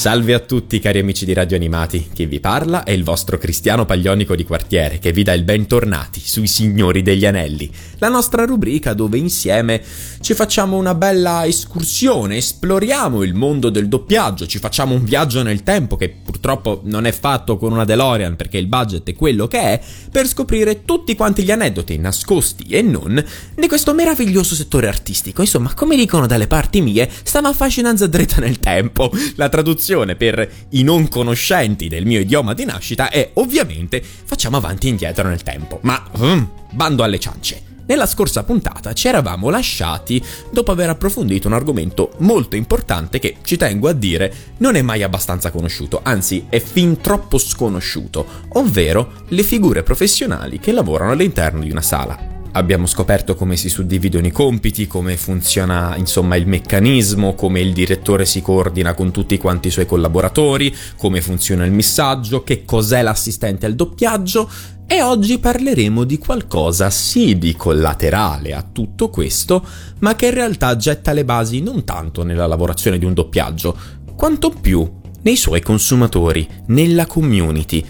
Salve a tutti cari amici di Radio Animati, chi vi parla è il vostro Cristiano Paglionico di quartiere che vi dà il bentornati sui Signori degli Anelli, la nostra rubrica dove insieme ci facciamo una bella escursione, esploriamo il mondo del doppiaggio, ci facciamo un viaggio nel tempo che purtroppo non è fatto con una DeLorean perché il budget è quello che è, per scoprire tutti quanti gli aneddoti nascosti e non di questo meraviglioso settore artistico. Insomma, come dicono dalle parti mie, sta una fascinanza dritta nel tempo. La traduzione per i non conoscenti del mio idioma di nascita è ovviamente facciamo avanti e indietro nel tempo. Ma um, bando alle ciance. Nella scorsa puntata ci eravamo lasciati dopo aver approfondito un argomento molto importante che, ci tengo a dire, non è mai abbastanza conosciuto, anzi è fin troppo sconosciuto, ovvero le figure professionali che lavorano all'interno di una sala. Abbiamo scoperto come si suddividono i compiti, come funziona insomma il meccanismo, come il direttore si coordina con tutti quanti i suoi collaboratori, come funziona il missaggio, che cos'è l'assistente al doppiaggio e oggi parleremo di qualcosa sì di collaterale a tutto questo, ma che in realtà getta le basi non tanto nella lavorazione di un doppiaggio, quanto più nei suoi consumatori, nella community.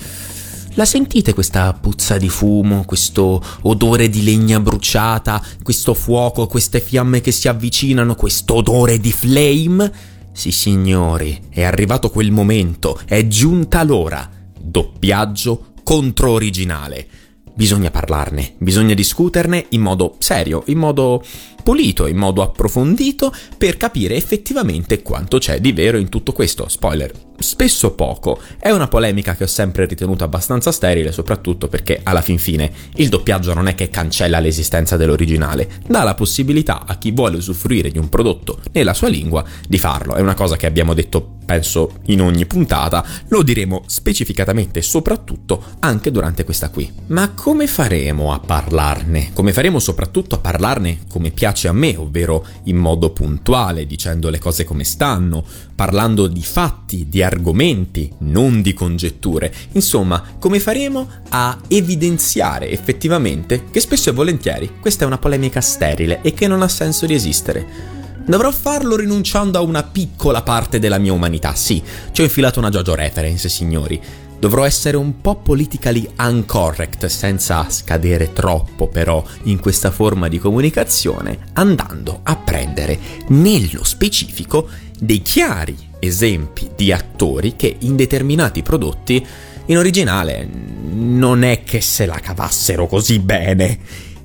La sentite questa puzza di fumo, questo odore di legna bruciata, questo fuoco, queste fiamme che si avvicinano, questo odore di flame? Sì, signori, è arrivato quel momento, è giunta l'ora. Doppiaggio contro originale. Bisogna parlarne, bisogna discuterne in modo serio, in modo pulito, in modo approfondito, per capire effettivamente quanto c'è di vero in tutto questo. Spoiler, spesso poco. È una polemica che ho sempre ritenuto abbastanza sterile, soprattutto perché alla fin fine il doppiaggio non è che cancella l'esistenza dell'originale, dà la possibilità a chi vuole usufruire di un prodotto nella sua lingua di farlo. È una cosa che abbiamo detto penso in ogni puntata, lo diremo specificatamente e soprattutto anche durante questa qui. Ma come faremo a parlarne? Come faremo soprattutto a parlarne come piace a me, ovvero in modo puntuale, dicendo le cose come stanno, parlando di fatti, di argomenti, non di congetture. Insomma, come faremo a evidenziare effettivamente che spesso e volentieri questa è una polemica sterile e che non ha senso di esistere. Dovrò farlo rinunciando a una piccola parte della mia umanità. Sì, ci ho infilato una JoJo reference, signori. Dovrò essere un po' politically uncorrect, senza scadere troppo però in questa forma di comunicazione, andando a prendere nello specifico dei chiari esempi di attori che in determinati prodotti in originale non è che se la cavassero così bene.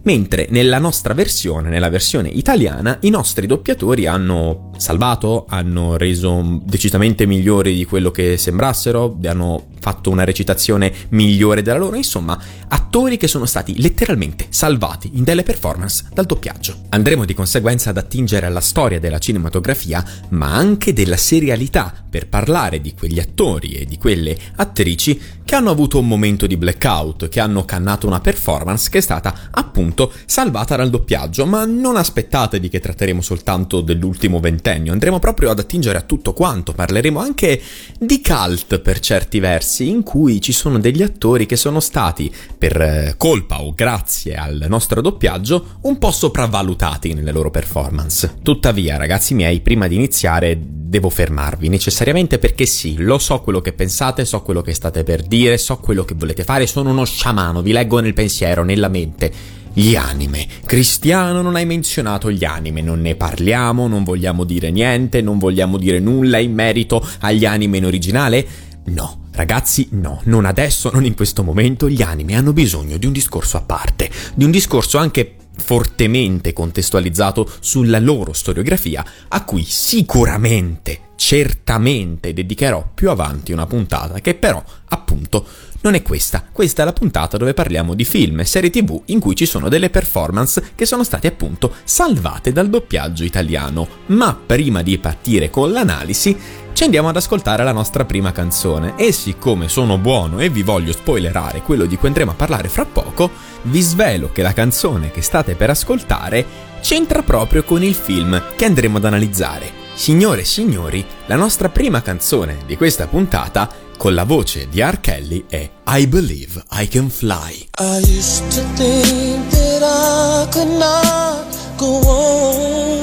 Mentre nella nostra versione, nella versione italiana, i nostri doppiatori hanno salvato, hanno reso decisamente migliori di quello che sembrassero, hanno fatto una recitazione migliore della loro, insomma, attori che sono stati letteralmente salvati in delle performance dal doppiaggio. Andremo di conseguenza ad attingere alla storia della cinematografia, ma anche della serialità, per parlare di quegli attori e di quelle attrici che hanno avuto un momento di blackout, che hanno cannato una performance che è stata appunto salvata dal doppiaggio, ma non aspettatevi che tratteremo soltanto dell'ultimo ventennio, andremo proprio ad attingere a tutto quanto, parleremo anche di cult per certi versi in cui ci sono degli attori che sono stati, per eh, colpa o grazie al nostro doppiaggio, un po' sopravvalutati nelle loro performance. Tuttavia, ragazzi miei, prima di iniziare devo fermarvi necessariamente perché sì, lo so quello che pensate, so quello che state per dire, so quello che volete fare, sono uno sciamano, vi leggo nel pensiero, nella mente. Gli anime. Cristiano non hai menzionato gli anime, non ne parliamo, non vogliamo dire niente, non vogliamo dire nulla in merito agli anime in originale? No, Ragazzi, no, non adesso, non in questo momento, gli anime hanno bisogno di un discorso a parte, di un discorso anche fortemente contestualizzato sulla loro storiografia, a cui sicuramente, certamente dedicherò più avanti una puntata, che però, appunto, non è questa. Questa è la puntata dove parliamo di film e serie tv in cui ci sono delle performance che sono state appunto salvate dal doppiaggio italiano. Ma prima di partire con l'analisi, ci andiamo ad ascoltare la nostra prima canzone e siccome sono buono e vi voglio spoilerare quello di cui andremo a parlare fra poco, vi svelo che la canzone che state per ascoltare c'entra proprio con il film che andremo ad analizzare. Signore e signori, la nostra prima canzone di questa puntata con la voce di R. Kelly e I Believe I Can Fly. I used to think that I could not go on.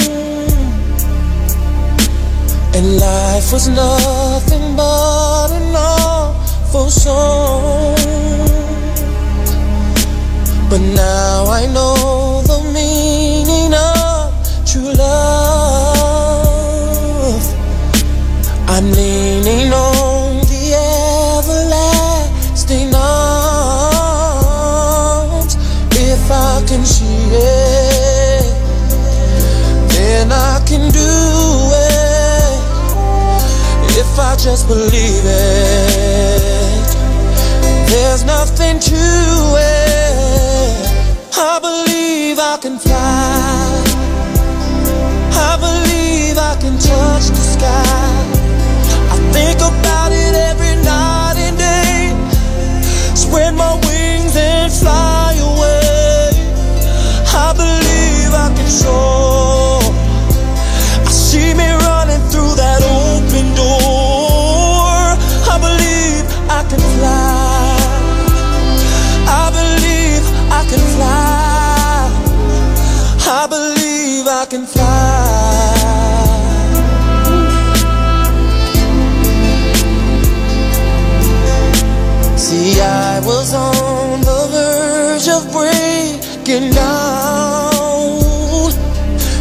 And life was nothing but an awful song. But now I know the meaning of true love. Just believe it, believe I can fly. See, I was on the verge of breaking down.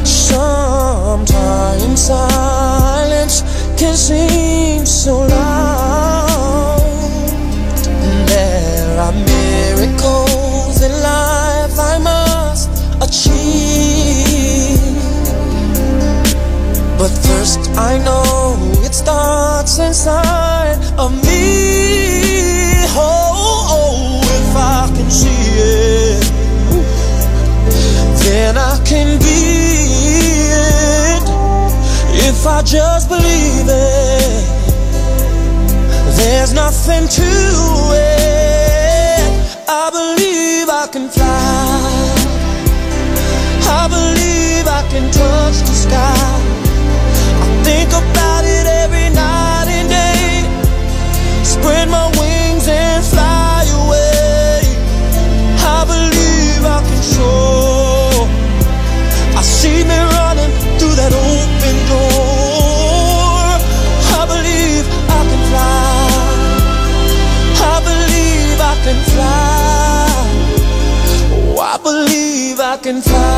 Sometimes silence can seem so loud. I know it starts inside of me. Oh, oh, oh, if I can see it, then I can be it. If I just believe it, there's nothing to it. I believe I can fly. Believe I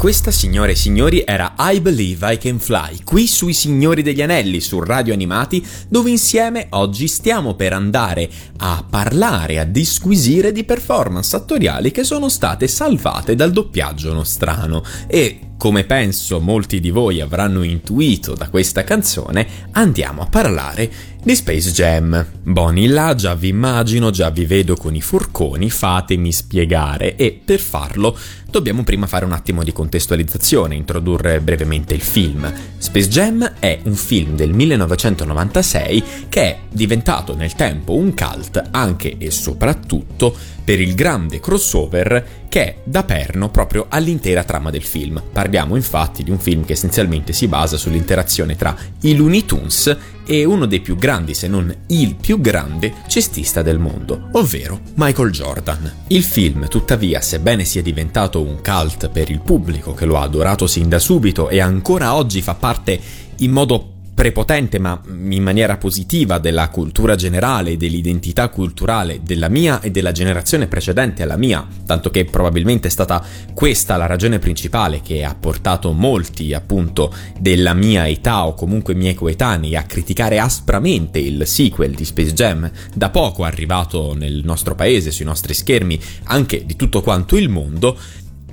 questa, signore e signori, era I Believe I Can Fly, qui sui Signori degli Anelli, su Radio Animati, dove insieme oggi stiamo per andare a parlare, a disquisire di performance attoriali che sono state salvate dal doppiaggio nostrano. E come penso molti di voi avranno intuito da questa canzone, andiamo a parlare di Space Jam. Bonnie là, già vi immagino, già vi vedo con i furconi, fatemi spiegare e per farlo dobbiamo prima fare un attimo di contestualizzazione, introdurre brevemente il film. Space Jam è un film del 1996 che è diventato nel tempo un cult anche e soprattutto per il grande crossover che è da perno proprio all'intera trama del film. Parliamo infatti di un film che essenzialmente si basa sull'interazione tra i Looney Tunes e uno dei più grandi, se non il più grande, cestista del mondo, ovvero Michael Jordan. Il film, tuttavia, sebbene sia diventato un cult per il pubblico che lo ha adorato sin da subito e ancora oggi fa parte in modo prepotente ma in maniera positiva della cultura generale, dell'identità culturale della mia e della generazione precedente alla mia, tanto che probabilmente è stata questa la ragione principale che ha portato molti appunto della mia età o comunque miei coetanei a criticare aspramente il sequel di Space Jam, da poco arrivato nel nostro paese, sui nostri schermi, anche di tutto quanto il mondo,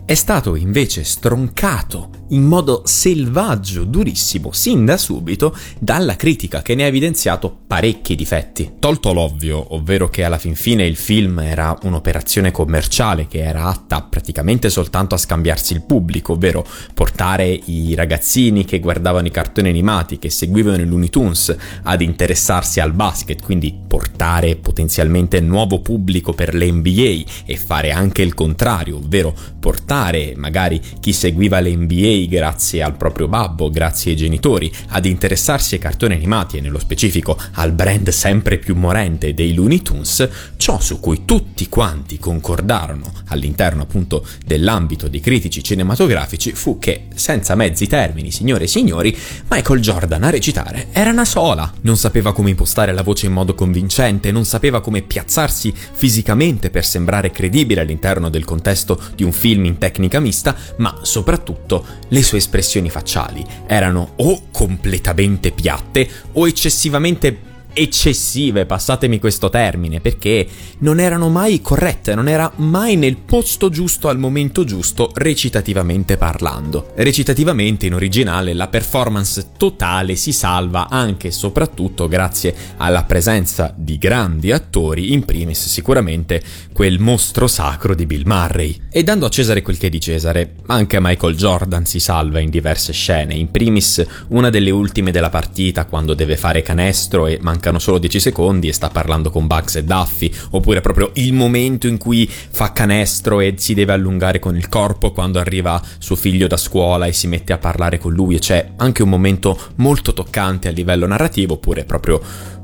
è stato invece stroncato in modo selvaggio, durissimo, sin da subito, dalla critica che ne ha evidenziato parecchi difetti. Tolto l'ovvio, ovvero che alla fin fine il film era un'operazione commerciale che era atta praticamente soltanto a scambiarsi il pubblico, ovvero portare i ragazzini che guardavano i cartoni animati, che seguivano i Looney Tunes, ad interessarsi al basket, quindi portare potenzialmente nuovo pubblico per le NBA e fare anche il contrario, ovvero portare magari chi seguiva le NBA grazie al proprio babbo, grazie ai genitori, ad interessarsi ai cartoni animati e nello specifico al brand sempre più morente dei Looney Tunes, ciò su cui tutti quanti concordarono all'interno appunto dell'ambito dei critici cinematografici fu che, senza mezzi termini, signore e signori, Michael Jordan a recitare era una sola. Non sapeva come impostare la voce in modo convincente, non sapeva come piazzarsi fisicamente per sembrare credibile all'interno del contesto di un film in tecnica mista, ma soprattutto le sue espressioni facciali erano o completamente piatte o eccessivamente eccessive, passatemi questo termine, perché non erano mai corrette, non era mai nel posto giusto al momento giusto recitativamente parlando. Recitativamente in originale la performance totale si salva anche e soprattutto grazie alla presenza di grandi attori, in primis sicuramente quel mostro sacro di Bill Murray. E dando a Cesare quel che è di Cesare, anche Michael Jordan si salva in diverse scene, in primis una delle ultime della partita quando deve fare canestro e manca mancano solo 10 secondi e sta parlando con Bugs e Duffy, oppure proprio il momento in cui fa canestro e si deve allungare con il corpo quando arriva suo figlio da scuola e si mette a parlare con lui e c'è anche un momento molto toccante a livello narrativo, oppure proprio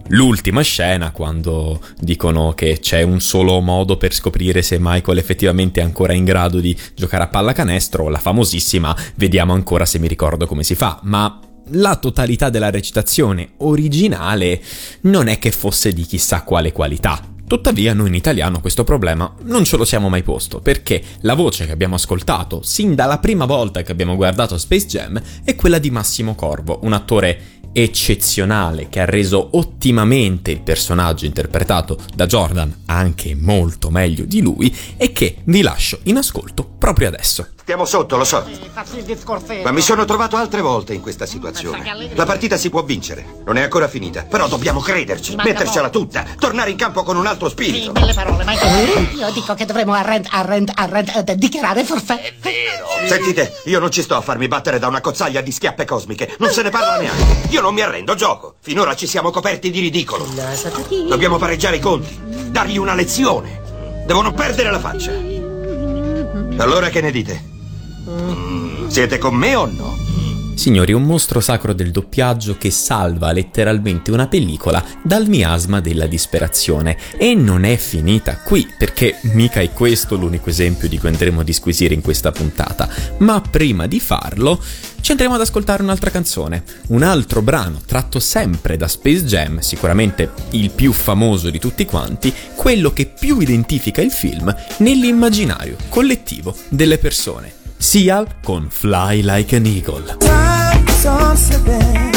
l'ultima scena quando dicono che c'è un solo modo per scoprire se Michael effettivamente è ancora in grado di giocare a pallacanestro, la famosissima vediamo ancora se mi ricordo come si fa, ma la totalità della recitazione originale non è che fosse di chissà quale qualità. Tuttavia noi in italiano questo problema non ce lo siamo mai posto, perché la voce che abbiamo ascoltato sin dalla prima volta che abbiamo guardato Space Jam è quella di Massimo Corvo, un attore eccezionale che ha reso ottimamente il personaggio interpretato da Jordan anche molto meglio di lui e che vi lascio in ascolto proprio adesso. Stiamo sotto, lo so. Ma mi sono trovato altre volte in questa situazione. La partita si può vincere, non è ancora finita. Però dobbiamo crederci, mettercela tutta, tornare in campo con un altro spirito. Sì, belle parole, ma io dico che dovremmo arrend, arrend, arrend, eh, dichiarare forfè. È vero. Sentite, io non ci sto a farmi battere da una cozzaglia di schiappe cosmiche. Non se ne parla neanche. Io non mi arrendo, gioco. Finora ci siamo coperti di ridicolo. Dobbiamo pareggiare i conti, dargli una lezione. Devono perdere la faccia. Allora che ne dite? Siete con me o no? Signori, un mostro sacro del doppiaggio che salva letteralmente una pellicola dal miasma della disperazione. E non è finita qui, perché mica è questo l'unico esempio di cui andremo a disquisire in questa puntata. Ma prima di farlo, ci andremo ad ascoltare un'altra canzone, un altro brano tratto sempre da Space Jam, sicuramente il più famoso di tutti quanti, quello che più identifica il film nell'immaginario collettivo delle persone. Seal con Fly Like an Eagle. Time's on slipping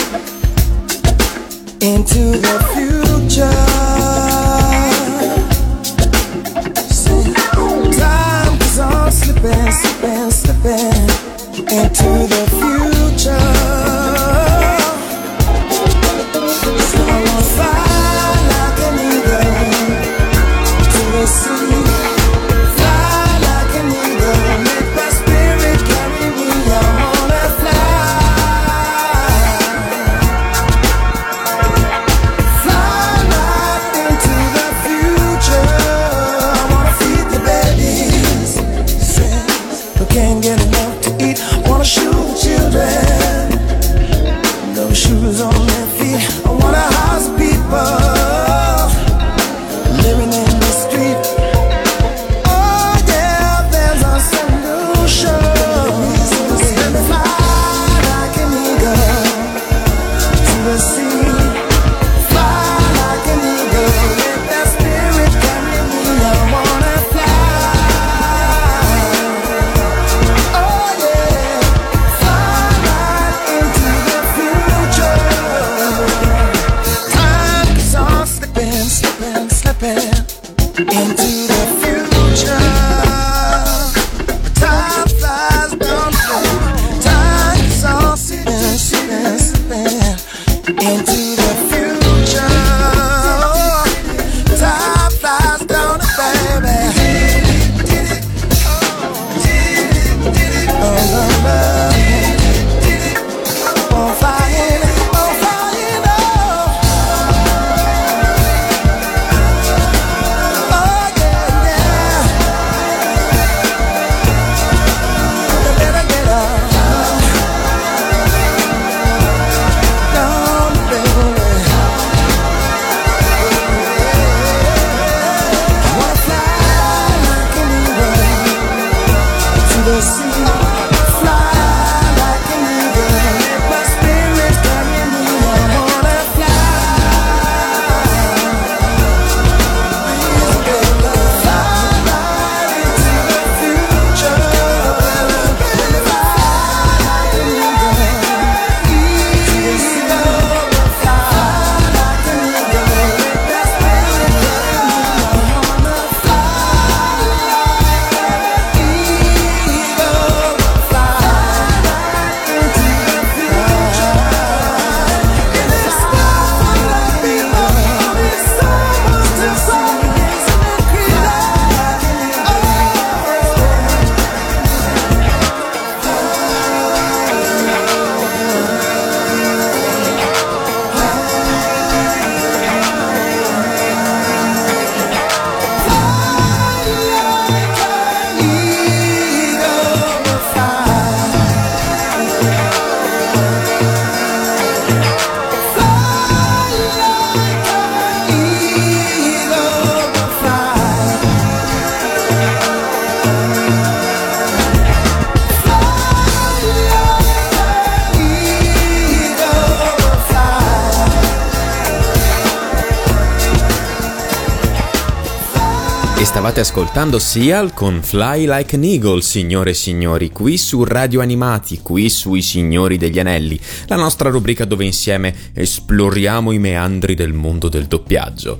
E stavate ascoltando Seal con Fly Like an Eagle, signore e signori, qui su Radio Animati, qui sui Signori degli Anelli, la nostra rubrica dove insieme esploriamo i meandri del mondo del doppiaggio.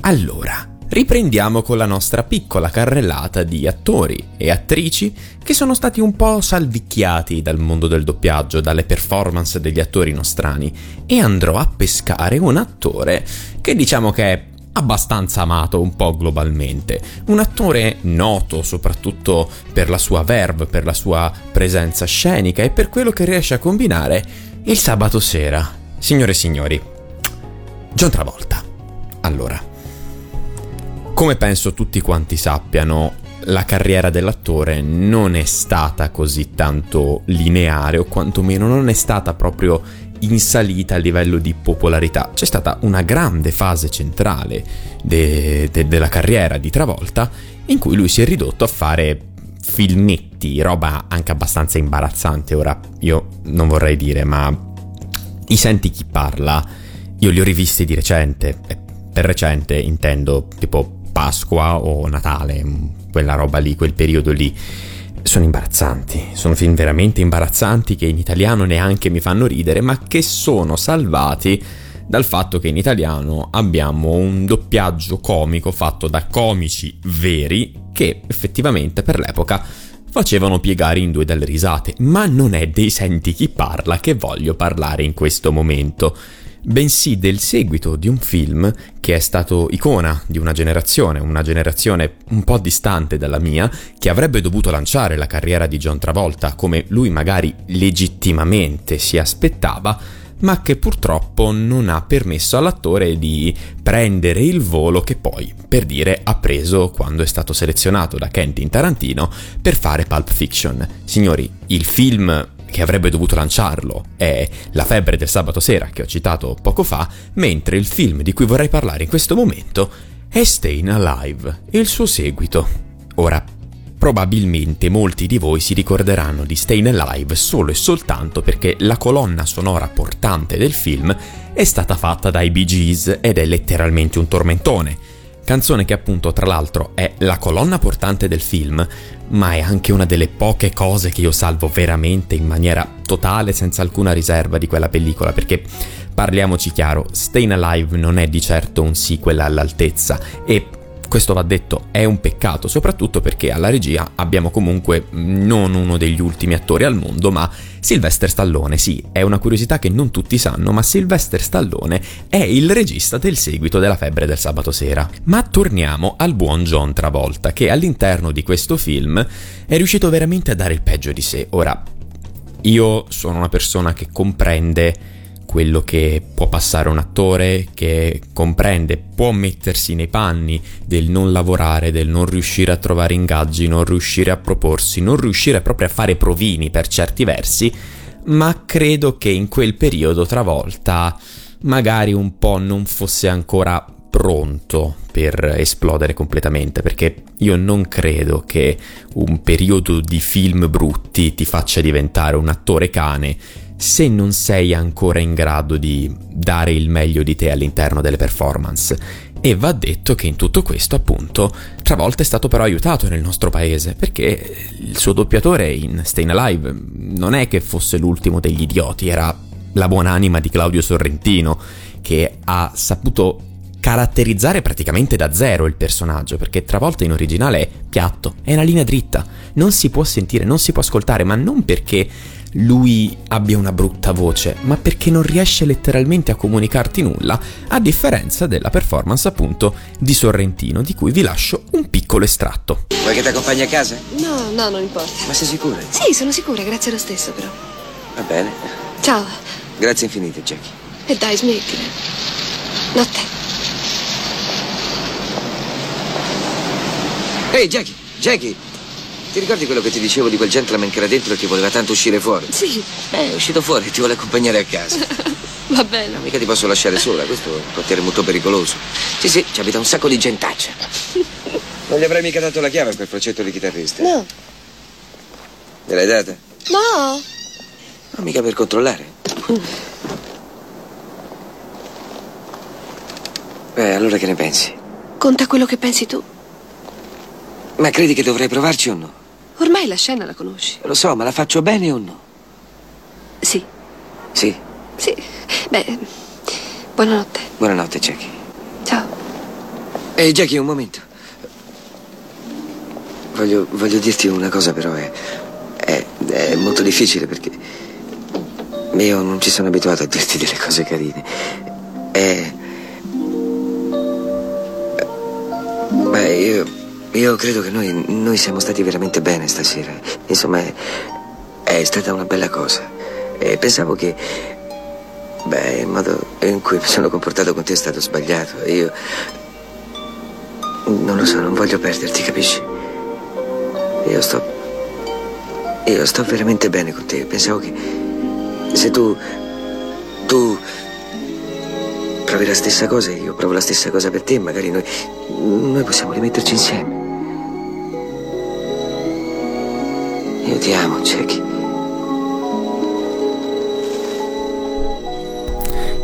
Allora, riprendiamo con la nostra piccola carrellata di attori e attrici che sono stati un po' salvicchiati dal mondo del doppiaggio, dalle performance degli attori nostrani, e andrò a pescare un attore che diciamo che è abbastanza amato un po' globalmente. Un attore noto soprattutto per la sua verve, per la sua presenza scenica e per quello che riesce a combinare il sabato sera. Signore e signori, John Travolta. Allora, come penso tutti quanti sappiano, la carriera dell'attore non è stata così tanto lineare o quantomeno non è stata proprio in salita a livello di popolarità. C'è stata una grande fase centrale de- de- della carriera di Travolta in cui lui si è ridotto a fare filmetti, roba anche abbastanza imbarazzante. Ora io non vorrei dire, ma i senti chi parla, io li ho rivisti di recente. Per recente intendo tipo Pasqua o Natale, quella roba lì, quel periodo lì sono imbarazzanti, sono film veramente imbarazzanti che in italiano neanche mi fanno ridere, ma che sono salvati dal fatto che in italiano abbiamo un doppiaggio comico fatto da comici veri che effettivamente per l'epoca facevano piegare in due dalle risate, ma non è dei senti chi parla che voglio parlare in questo momento bensì del seguito di un film che è stato icona di una generazione, una generazione un po' distante dalla mia, che avrebbe dovuto lanciare la carriera di John Travolta come lui magari legittimamente si aspettava, ma che purtroppo non ha permesso all'attore di prendere il volo che poi, per dire, ha preso quando è stato selezionato da Quentin Tarantino per fare Pulp Fiction. Signori, il film che avrebbe dovuto lanciarlo è La febbre del sabato sera che ho citato poco fa, mentre il film di cui vorrei parlare in questo momento è Stayin' Alive e il suo seguito. Ora, probabilmente molti di voi si ricorderanno di Stayin' Alive solo e soltanto perché la colonna sonora portante del film è stata fatta dai Bee Gees ed è letteralmente un tormentone canzone che appunto tra l'altro è la colonna portante del film, ma è anche una delle poche cose che io salvo veramente in maniera totale, senza alcuna riserva di quella pellicola, perché parliamoci chiaro, Stayin' Alive non è di certo un sequel all'altezza e questo va detto, è un peccato, soprattutto perché alla regia abbiamo comunque non uno degli ultimi attori al mondo, ma Sylvester Stallone. Sì, è una curiosità che non tutti sanno, ma Sylvester Stallone è il regista del seguito della febbre del sabato sera. Ma torniamo al buon John Travolta, che all'interno di questo film è riuscito veramente a dare il peggio di sé. Ora, io sono una persona che comprende quello che può passare un attore, che comprende, può mettersi nei panni del non lavorare, del non riuscire a trovare ingaggi, non riuscire a proporsi, non riuscire proprio a fare provini per certi versi, ma credo che in quel periodo travolta magari un po' non fosse ancora pronto per esplodere completamente perché io non credo che un periodo di film brutti ti faccia diventare un attore cane se non sei ancora in grado di dare il meglio di te all'interno delle performance. E va detto che in tutto questo, appunto, Travolta è stato però aiutato nel nostro paese, perché il suo doppiatore in Stayin' Alive non è che fosse l'ultimo degli idioti, era la buonanima di Claudio Sorrentino, che ha saputo caratterizzare praticamente da zero il personaggio, perché Travolta in originale è piatto, è una linea dritta, non si può sentire, non si può ascoltare, ma non perché lui abbia una brutta voce, ma perché non riesce letteralmente a comunicarti nulla, a differenza della performance appunto di Sorrentino, di cui vi lascio un piccolo estratto. Vuoi che ti accompagni a casa? No, no, non importa. Ma sei sicura? Sì, sono sicura, grazie lo stesso però. Va bene. Ciao. Grazie infinite, Jackie. E dai, smettila. Notte. Ehi, Jackie, Jackie! Ti ricordi quello che ti dicevo di quel gentleman che era dentro e che voleva tanto uscire fuori? Sì. Eh, è uscito fuori e ti vuole accompagnare a casa. Va bene. No, mica ti posso lasciare sola, questo è un quartiere molto pericoloso. Sì, sì, ci abita un sacco di gentaccia. Non gli avrei mica dato la chiave a quel frocetto di chitarrista. No. Gliel'hai data? No. No, mica per controllare. Beh, allora che ne pensi? Conta quello che pensi tu. Ma credi che dovrei provarci o no? Ormai la scena la conosci. Lo so, ma la faccio bene o no? Sì. Sì. Sì. Beh, buonanotte. Buonanotte, Jackie. Ciao. Ehi, Jackie, un momento. Voglio, voglio dirti una cosa, però è, è, è molto difficile perché io non ci sono abituato a dirti delle cose carine. È... Beh, io... Io credo che noi, noi siamo stati veramente bene stasera. Insomma, è, è stata una bella cosa. E pensavo che. Beh, il modo in cui mi sono comportato con te è stato sbagliato. Io. Non lo so, non voglio perderti, capisci? Io sto. Io sto veramente bene con te. Pensavo che. Se tu. Tu. Provi la stessa cosa, io provo la stessa cosa per te, magari noi. Noi possiamo rimetterci insieme. Io ti amo, Jackie.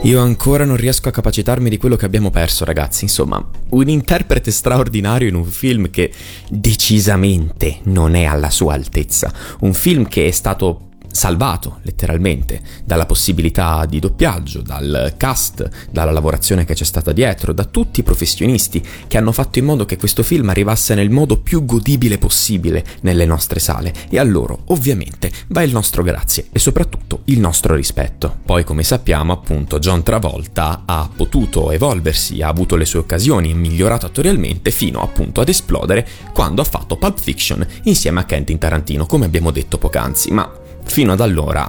Io ancora non riesco a capacitarmi di quello che abbiamo perso, ragazzi. Insomma, un interprete straordinario in un film che decisamente non è alla sua altezza. Un film che è stato salvato letteralmente dalla possibilità di doppiaggio, dal cast, dalla lavorazione che c'è stata dietro, da tutti i professionisti che hanno fatto in modo che questo film arrivasse nel modo più godibile possibile nelle nostre sale e a loro ovviamente va il nostro grazie e soprattutto il nostro rispetto. Poi come sappiamo appunto John Travolta ha potuto evolversi, ha avuto le sue occasioni e migliorato attorialmente fino appunto ad esplodere quando ha fatto Pulp Fiction insieme a Quentin Tarantino come abbiamo detto poc'anzi, ma fino ad allora,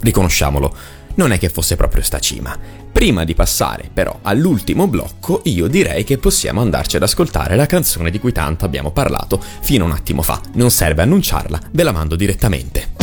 riconosciamolo, non è che fosse proprio sta cima. Prima di passare però all'ultimo blocco, io direi che possiamo andarci ad ascoltare la canzone di cui tanto abbiamo parlato fino a un attimo fa. Non serve annunciarla, ve la mando direttamente.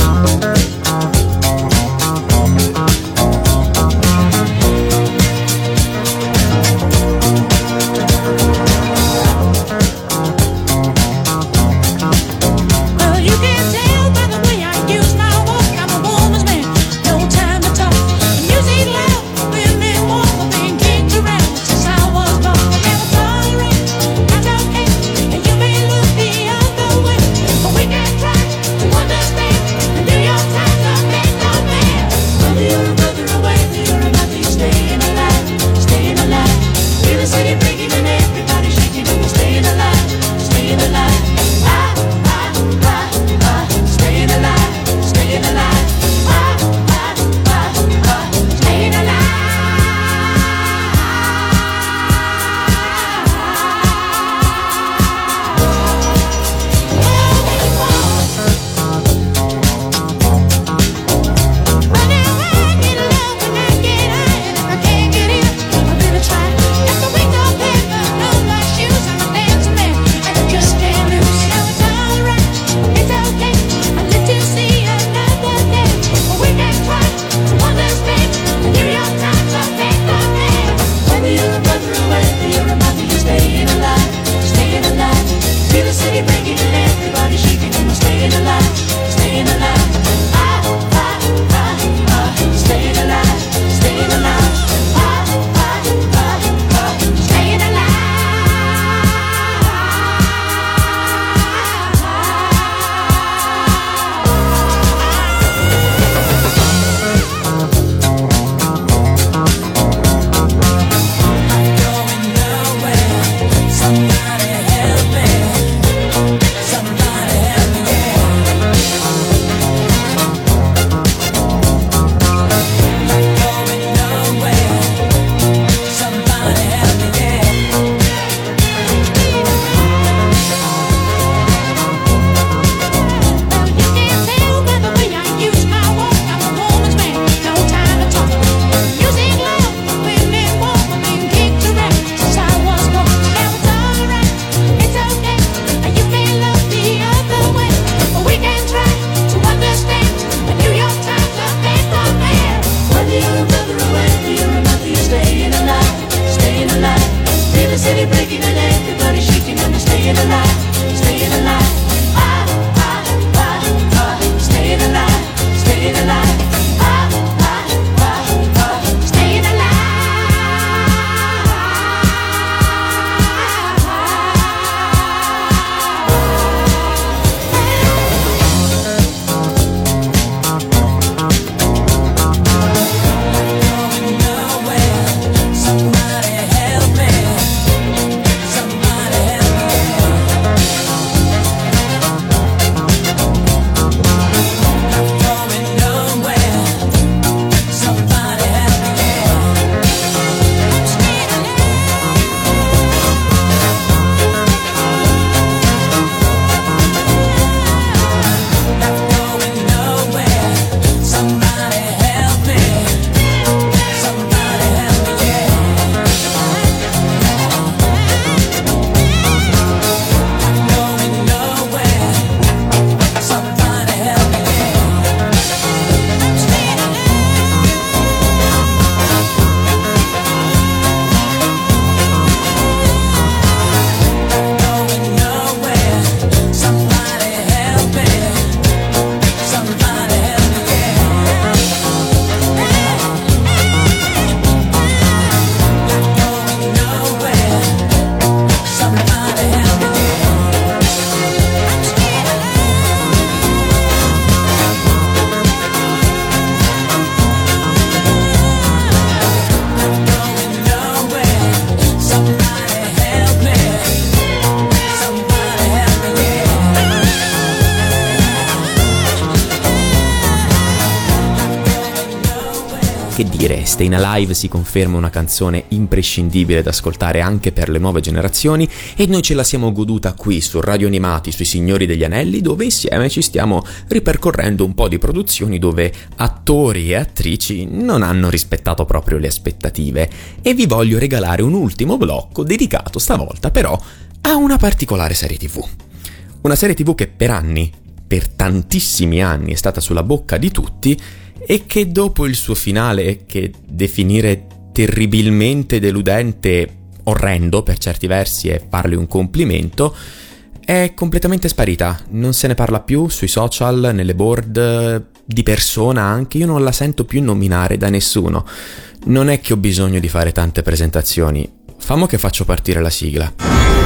Stayin' Alive si conferma una canzone imprescindibile da ascoltare anche per le nuove generazioni e noi ce la siamo goduta qui su Radio Animati sui Signori degli Anelli dove insieme ci stiamo ripercorrendo un po' di produzioni dove attori e attrici non hanno rispettato proprio le aspettative e vi voglio regalare un ultimo blocco dedicato stavolta però a una particolare serie tv. Una serie tv che per anni, per tantissimi anni è stata sulla bocca di tutti e che dopo il suo finale, che definire terribilmente deludente, orrendo per certi versi e farle un complimento, è completamente sparita. Non se ne parla più sui social, nelle board, di persona anche, io non la sento più nominare da nessuno. Non è che ho bisogno di fare tante presentazioni. Famo che faccio partire la sigla.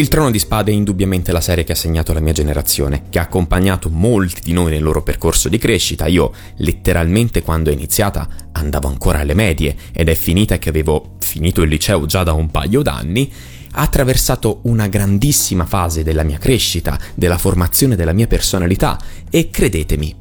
Il Trono di Spade è indubbiamente la serie che ha segnato la mia generazione, che ha accompagnato molti di noi nel loro percorso di crescita. Io, letteralmente, quando è iniziata, andavo ancora alle medie ed è finita che avevo finito il liceo già da un paio d'anni. Ha attraversato una grandissima fase della mia crescita, della formazione della mia personalità e credetemi,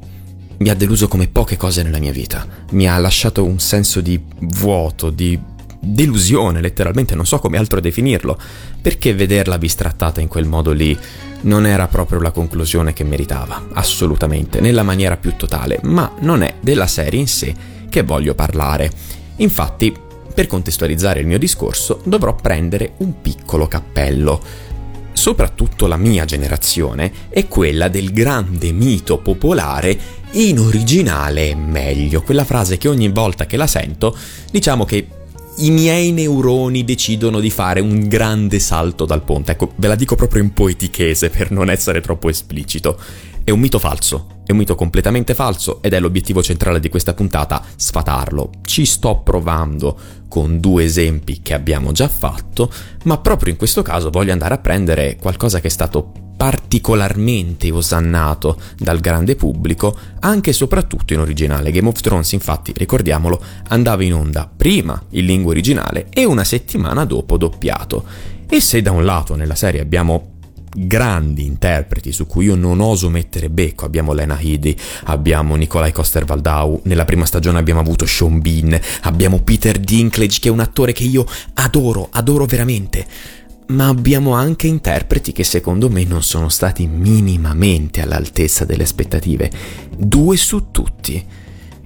mi ha deluso come poche cose nella mia vita. Mi ha lasciato un senso di vuoto, di delusione, letteralmente, non so come altro definirlo, perché vederla bistrattata in quel modo lì non era proprio la conclusione che meritava, assolutamente, nella maniera più totale, ma non è della serie in sé che voglio parlare. Infatti, per contestualizzare il mio discorso, dovrò prendere un piccolo cappello. Soprattutto la mia generazione è quella del grande mito popolare in originale è meglio, quella frase che ogni volta che la sento, diciamo che i miei neuroni decidono di fare un grande salto dal ponte. Ecco, ve la dico proprio in poetichese per non essere troppo esplicito. È un mito falso, è un mito completamente falso ed è l'obiettivo centrale di questa puntata sfatarlo. Ci sto provando con due esempi che abbiamo già fatto, ma proprio in questo caso voglio andare a prendere qualcosa che è stato particolarmente osannato dal grande pubblico, anche e soprattutto in originale. Game of Thrones, infatti, ricordiamolo, andava in onda prima in lingua originale e una settimana dopo doppiato. E se da un lato nella serie abbiamo grandi interpreti su cui io non oso mettere becco. Abbiamo Lena Headey, abbiamo Nikolai Coster-Waldau, nella prima stagione abbiamo avuto Sean Bean, abbiamo Peter Dinklage che è un attore che io adoro, adoro veramente. Ma abbiamo anche interpreti che secondo me non sono stati minimamente all'altezza delle aspettative. Due su tutti.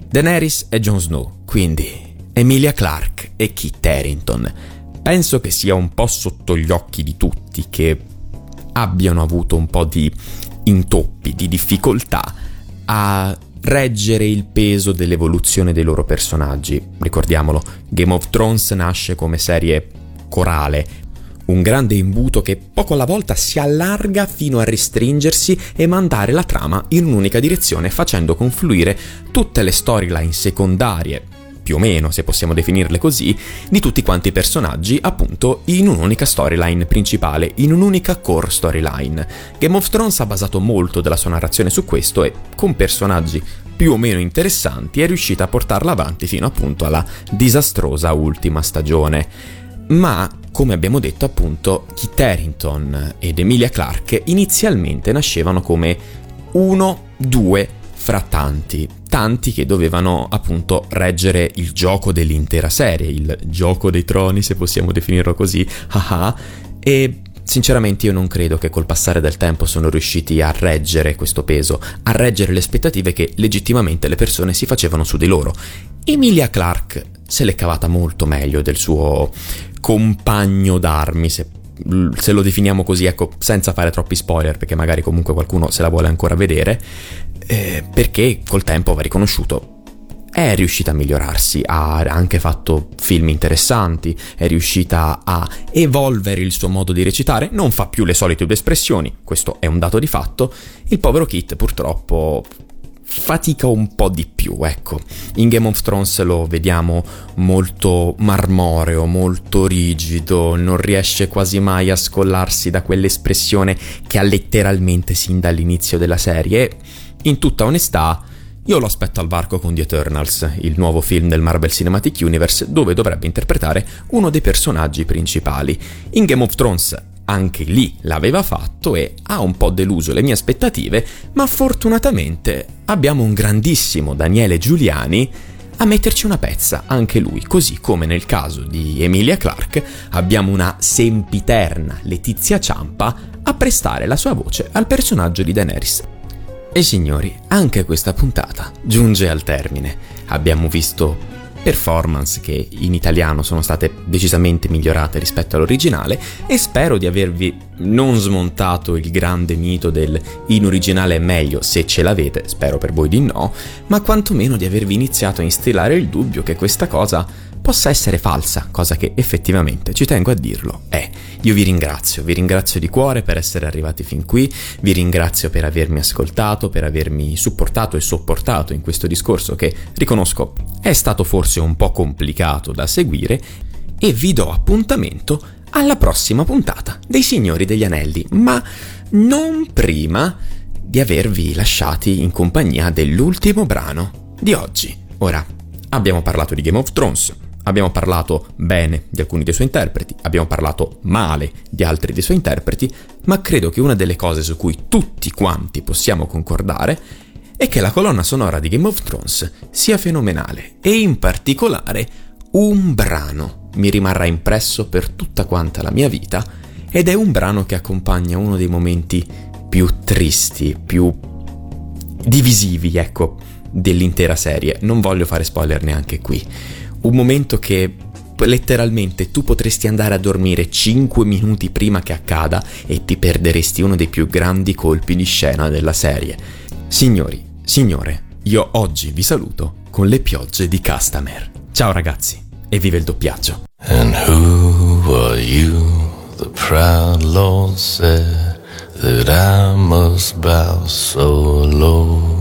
Daenerys e Jon Snow, quindi Emilia Clarke e Kit Harington. Penso che sia un po' sotto gli occhi di tutti che abbiano avuto un po' di intoppi, di difficoltà a reggere il peso dell'evoluzione dei loro personaggi. Ricordiamolo, Game of Thrones nasce come serie corale, un grande imbuto che poco alla volta si allarga fino a restringersi e mandare la trama in un'unica direzione facendo confluire tutte le storyline secondarie più o meno, se possiamo definirle così, di tutti quanti i personaggi, appunto, in un'unica storyline principale, in un'unica core storyline. Game of Thrones ha basato molto della sua narrazione su questo e, con personaggi più o meno interessanti, è riuscita a portarla avanti fino appunto alla disastrosa ultima stagione. Ma, come abbiamo detto appunto, Kit Harington ed Emilia Clarke inizialmente nascevano come uno, due fra tanti, tanti che dovevano appunto reggere il gioco dell'intera serie, il gioco dei troni se possiamo definirlo così, haha, e sinceramente io non credo che col passare del tempo sono riusciti a reggere questo peso, a reggere le aspettative che legittimamente le persone si facevano su di loro. Emilia Clarke se l'è cavata molto meglio del suo compagno d'armi, se se lo definiamo così, ecco, senza fare troppi spoiler, perché magari comunque qualcuno se la vuole ancora vedere, eh, perché col tempo va riconosciuto. È riuscita a migliorarsi, ha anche fatto film interessanti, è riuscita a evolvere il suo modo di recitare, non fa più le solite due espressioni, questo è un dato di fatto. Il povero Kit purtroppo fatica un po' di più, ecco. In Game of Thrones lo vediamo molto marmoreo, molto rigido, non riesce quasi mai a scollarsi da quell'espressione che ha letteralmente sin dall'inizio della serie. In tutta onestà, io lo aspetto al varco con The Eternals, il nuovo film del Marvel Cinematic Universe, dove dovrebbe interpretare uno dei personaggi principali. In Game of Thrones anche lì l'aveva fatto e ha un po' deluso le mie aspettative, ma fortunatamente abbiamo un grandissimo Daniele Giuliani a metterci una pezza, anche lui, così come nel caso di Emilia Clarke abbiamo una sempiterna Letizia Ciampa a prestare la sua voce al personaggio di Daenerys. E signori, anche questa puntata giunge al termine. Abbiamo visto performance che in italiano sono state decisamente migliorate rispetto all'originale e spero di avervi non smontato il grande mito del in originale è meglio se ce l'avete, spero per voi di no, ma quantomeno di avervi iniziato a instillare il dubbio che questa cosa possa essere falsa, cosa che effettivamente, ci tengo a dirlo, è. Io vi ringrazio, vi ringrazio di cuore per essere arrivati fin qui, vi ringrazio per avermi ascoltato, per avermi supportato e sopportato in questo discorso che, riconosco, è stato forse un po' complicato da seguire e vi do appuntamento alla prossima puntata dei Signori degli Anelli, ma non prima di avervi lasciati in compagnia dell'ultimo brano di oggi. Ora, abbiamo parlato di Game of Thrones, Abbiamo parlato bene di alcuni dei suoi interpreti, abbiamo parlato male di altri dei suoi interpreti, ma credo che una delle cose su cui tutti quanti possiamo concordare è che la colonna sonora di Game of Thrones sia fenomenale e in particolare un brano mi rimarrà impresso per tutta quanta la mia vita ed è un brano che accompagna uno dei momenti più tristi, più divisivi, ecco, dell'intera serie. Non voglio fare spoiler neanche qui un momento che letteralmente tu potresti andare a dormire 5 minuti prima che accada e ti perderesti uno dei più grandi colpi di scena della serie. Signori, signore, io oggi vi saluto con le piogge di Castamer. Ciao ragazzi e vive il doppiaggio. And who are you? The proud Lord said that I must bow so low.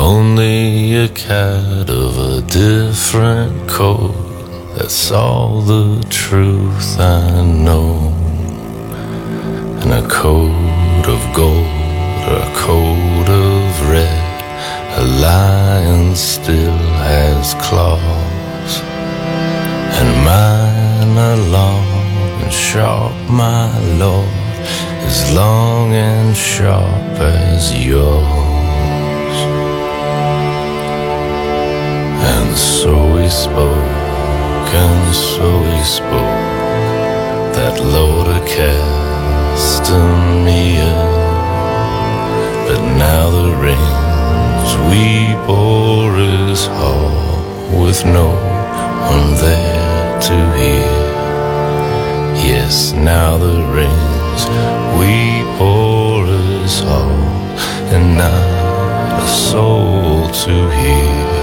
Only a cat of a different coat. That's all the truth I know. And a coat of gold or a coat of red. A lion still has claws. And mine are long and sharp, my lord. As long and sharp as yours. So we spoke, and so we spoke, that Lord of Castamere. But now the rains we bore is hall, with no one there to hear. Yes, now the rains we bore is hall, and not a soul to hear.